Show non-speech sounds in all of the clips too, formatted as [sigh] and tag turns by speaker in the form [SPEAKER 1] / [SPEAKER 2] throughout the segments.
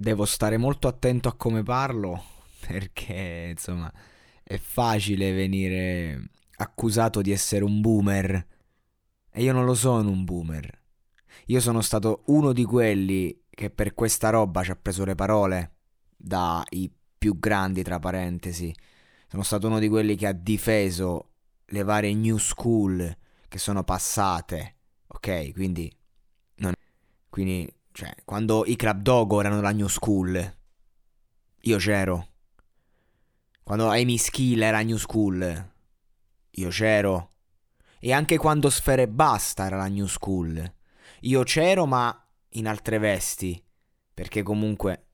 [SPEAKER 1] Devo stare molto attento a come parlo [laughs] perché insomma è facile venire accusato di essere un boomer e io non lo sono un boomer. Io sono stato uno di quelli che per questa roba ci ha preso le parole dai più grandi tra parentesi. Sono stato uno di quelli che ha difeso le varie new school che sono passate. Ok, quindi non quindi cioè quando i Club Dogo erano la new school io c'ero. Quando Amy Skill era New School, io c'ero. E anche quando Sfere Basta era la New School, io c'ero ma in altre vesti. Perché comunque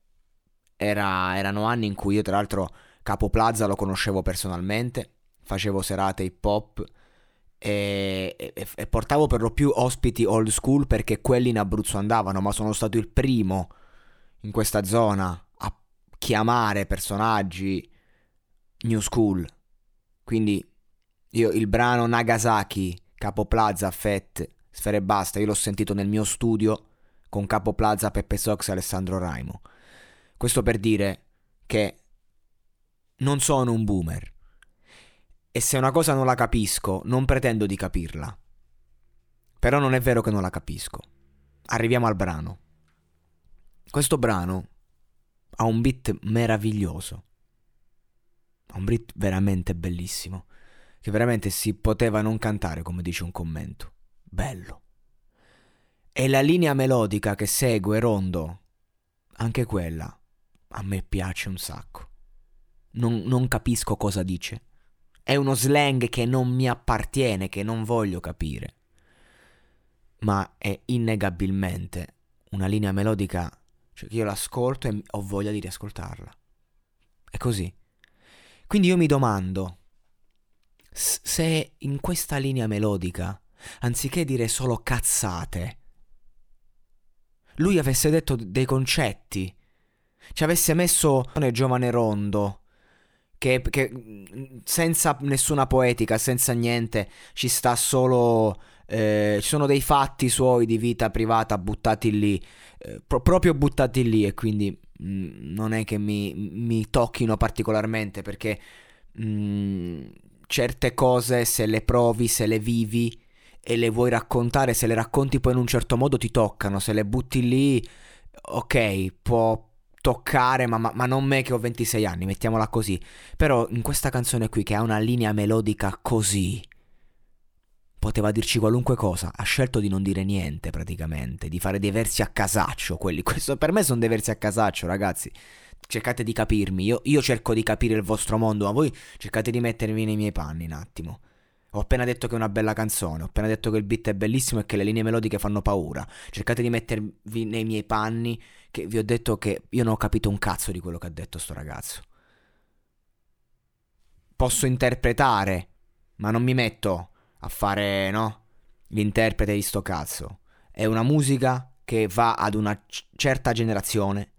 [SPEAKER 1] era, erano anni in cui io tra l'altro Capo Plaza lo conoscevo personalmente, facevo serate hip hop e, e, e portavo per lo più ospiti old school perché quelli in Abruzzo andavano, ma sono stato il primo in questa zona a chiamare personaggi New School. Quindi io il brano Nagasaki, Capo Plaza, Fett, Sfere Basta, io l'ho sentito nel mio studio con Capo Plaza, Peppe Sox e Alessandro Raimo. Questo per dire che non sono un boomer. E se una cosa non la capisco, non pretendo di capirla. Però non è vero che non la capisco. Arriviamo al brano. Questo brano ha un beat meraviglioso un Brit veramente bellissimo, che veramente si poteva non cantare come dice un commento. Bello. E la linea melodica che segue Rondo, anche quella, a me piace un sacco. Non, non capisco cosa dice. È uno slang che non mi appartiene, che non voglio capire. Ma è innegabilmente una linea melodica, cioè che io l'ascolto e ho voglia di riascoltarla. È così. Quindi io mi domando se in questa linea melodica, anziché dire solo cazzate, lui avesse detto dei concetti, ci avesse messo giovane rondo, che, che, senza nessuna poetica, senza niente, ci sta solo... Eh, ci sono dei fatti suoi di vita privata buttati lì, eh, pro- proprio buttati lì e quindi Mm, non è che mi, mi tocchino particolarmente perché mh, mm, certe cose se le provi, se le vivi e le vuoi raccontare, se le racconti poi in un certo modo ti toccano, se le butti lì, ok, può toccare, ma, ma, ma, non me che ho 26 anni, mettiamola così. Però in questa canzone qui che ha una linea melodica così, poteva dirci qualunque cosa, ha scelto di non dire niente praticamente, di fare dei versi a casaccio, quelli, [laughs] questo per me sono dei versi a casaccio ragazzi, cercate di capirmi, io, io cerco di capire il vostro mondo, ma voi cercate di mettervi nei miei panni un attimo. Ho appena detto che è una bella canzone, ho appena detto che il beat è bellissimo e che le linee melodiche fanno paura. Cercate di mettervi nei miei panni, che vi ho detto che io non ho capito un cazzo di quello che ha detto sto ragazzo. Posso interpretare, ma non mi metto a fare, no? L'interprete di sto cazzo. È una musica che va ad una c- certa generazione,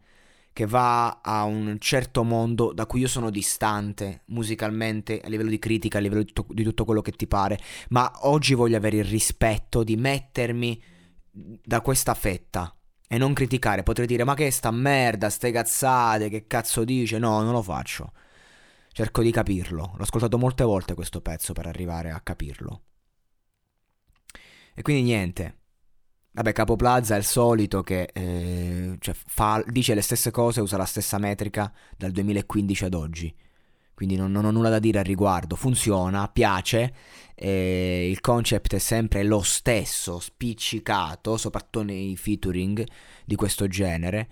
[SPEAKER 1] che va a un certo mondo da cui io sono distante musicalmente, a livello di critica, a livello di tutto, di tutto quello che ti pare, ma oggi voglio avere il rispetto di mettermi da questa fetta e non criticare. Potrei dire, ma che sta merda, ste cazzate, che cazzo dice? No, non lo faccio. Cerco di capirlo. L'ho ascoltato molte volte questo pezzo per arrivare a capirlo. E quindi niente. Vabbè, Capo Plaza è il solito che eh, cioè, fa, dice le stesse cose, usa la stessa metrica dal 2015 ad oggi. Quindi non, non ho nulla da dire al riguardo. Funziona, piace. Eh, il concept è sempre lo stesso, spiccicato, soprattutto nei featuring di questo genere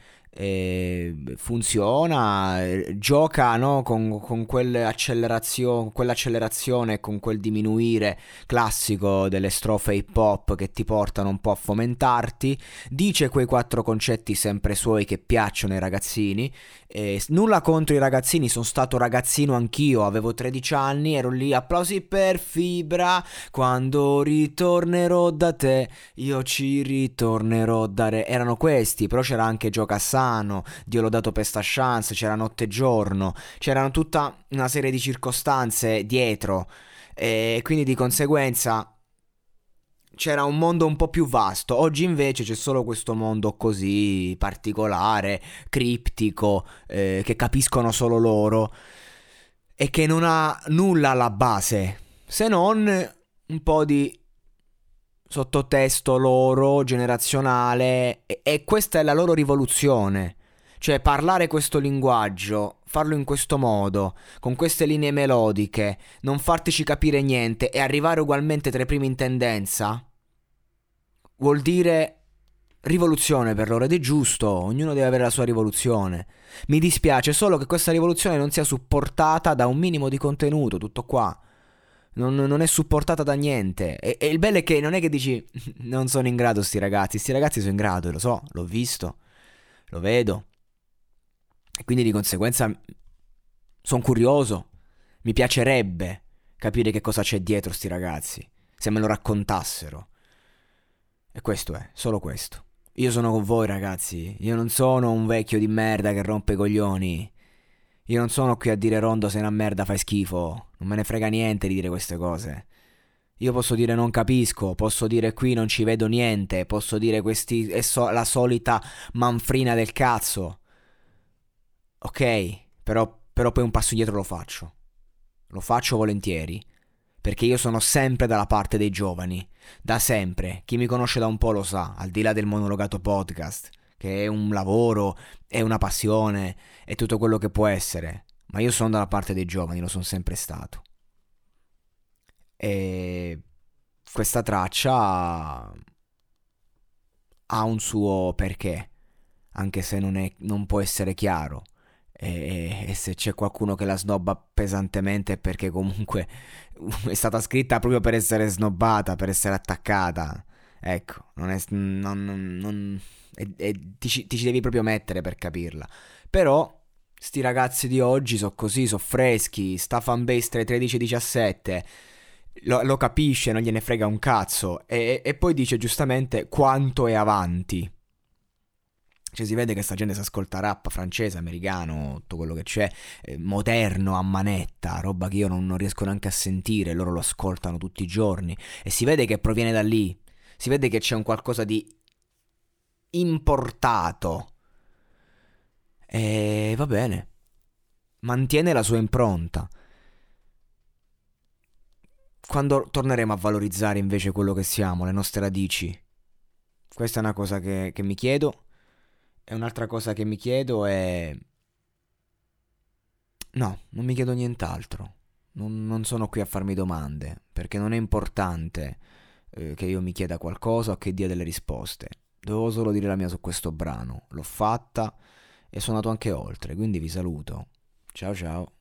[SPEAKER 1] funziona, gioca no, con, con, quell'accelerazione, quell'accelerazione, con quel diminuire classico delle strofe hip hop che ti portano un po' a fomentarti, dice quei quattro concetti sempre suoi che piacciono ai ragazzini, eh, nulla contro i ragazzini, sono stato ragazzino anch'io, avevo 13 anni, ero lì, applausi per Fibra, quando ritornerò da te, io ci ritornerò da re, erano questi, però c'era anche Gioca San Milano, Dio l'ho dato per sta chance, c'era notte e giorno, c'erano tutta una serie di circostanze dietro e quindi di conseguenza c'era un mondo un po' più vasto. Oggi invece c'è solo questo mondo così particolare, criptico, eh, che capiscono solo loro e che non ha nulla alla base, se non un po' di sottotesto loro, generazionale, e, e questa è la loro rivoluzione. Cioè parlare questo linguaggio, farlo in questo modo, con queste linee melodiche, non fartici capire niente e arrivare ugualmente tra i primi in tendenza, vuol dire rivoluzione per loro ed è giusto, ognuno deve avere la sua rivoluzione. Mi dispiace solo che questa rivoluzione non sia supportata da un minimo di contenuto, tutto qua non, non, è supportata da niente. E, e, il bello è che non è che dici [laughs] non sono in grado sti ragazzi, sti ragazzi sono in grado, lo so, l'ho visto, lo vedo. E quindi di conseguenza sono curioso, mi piacerebbe capire che cosa c'è dietro sti ragazzi, se me lo raccontassero. E questo è, solo questo. Io sono con voi ragazzi, io non sono un vecchio di merda che rompe i coglioni. Io non sono qui a dire Rondo sei una merda, fai schifo. Non me ne frega niente di dire queste cose. Io posso dire non capisco, posso dire qui non ci vedo niente, posso dire questi è so- la solita manfrina del cazzo. Ok, però, però poi un passo indietro lo faccio. Lo faccio volentieri. Perché io sono sempre dalla parte dei giovani. Da sempre. Chi mi conosce da un po' lo sa, al di là del monologato podcast che è un lavoro, è una passione, è tutto quello che può essere, ma io sono dalla parte dei giovani, lo sono sempre stato. E questa traccia ha un suo perché, anche se non, è, non può essere chiaro. E, e, se c'è qualcuno che la snobba pesantemente è perché comunque [laughs] è stata scritta proprio per essere snobbata, per essere attaccata. Ecco, non è, non, non, e, e ti, ci, ti, ci devi proprio mettere per capirla. Però sti ragazzi di oggi sono così, sono freschi, sta fanbase tra i 13 e i 17 lo, lo, capisce, non gliene frega un cazzo e, e poi dice giustamente quanto è avanti. Cioè si vede che sta gente si ascolta rap francese, americano, tutto quello che c'è, eh, moderno, a manetta, roba che io non, non riesco neanche a sentire, loro lo ascoltano tutti i giorni e si vede che proviene da lì, si vede che c'è un qualcosa di importato. E va bene. Mantiene la sua impronta. Quando torneremo a valorizzare invece quello che siamo, le nostre radici? Questa è una cosa che, che mi chiedo. E un'altra cosa che mi chiedo è... No, non mi chiedo nient'altro. Non, non sono qui a farmi domande, perché non è importante eh, che io mi chieda qualcosa o che dia delle risposte. Dovevo solo dire la mia su questo brano. L'ho fatta e sono andato anche oltre, quindi vi saluto. Ciao ciao.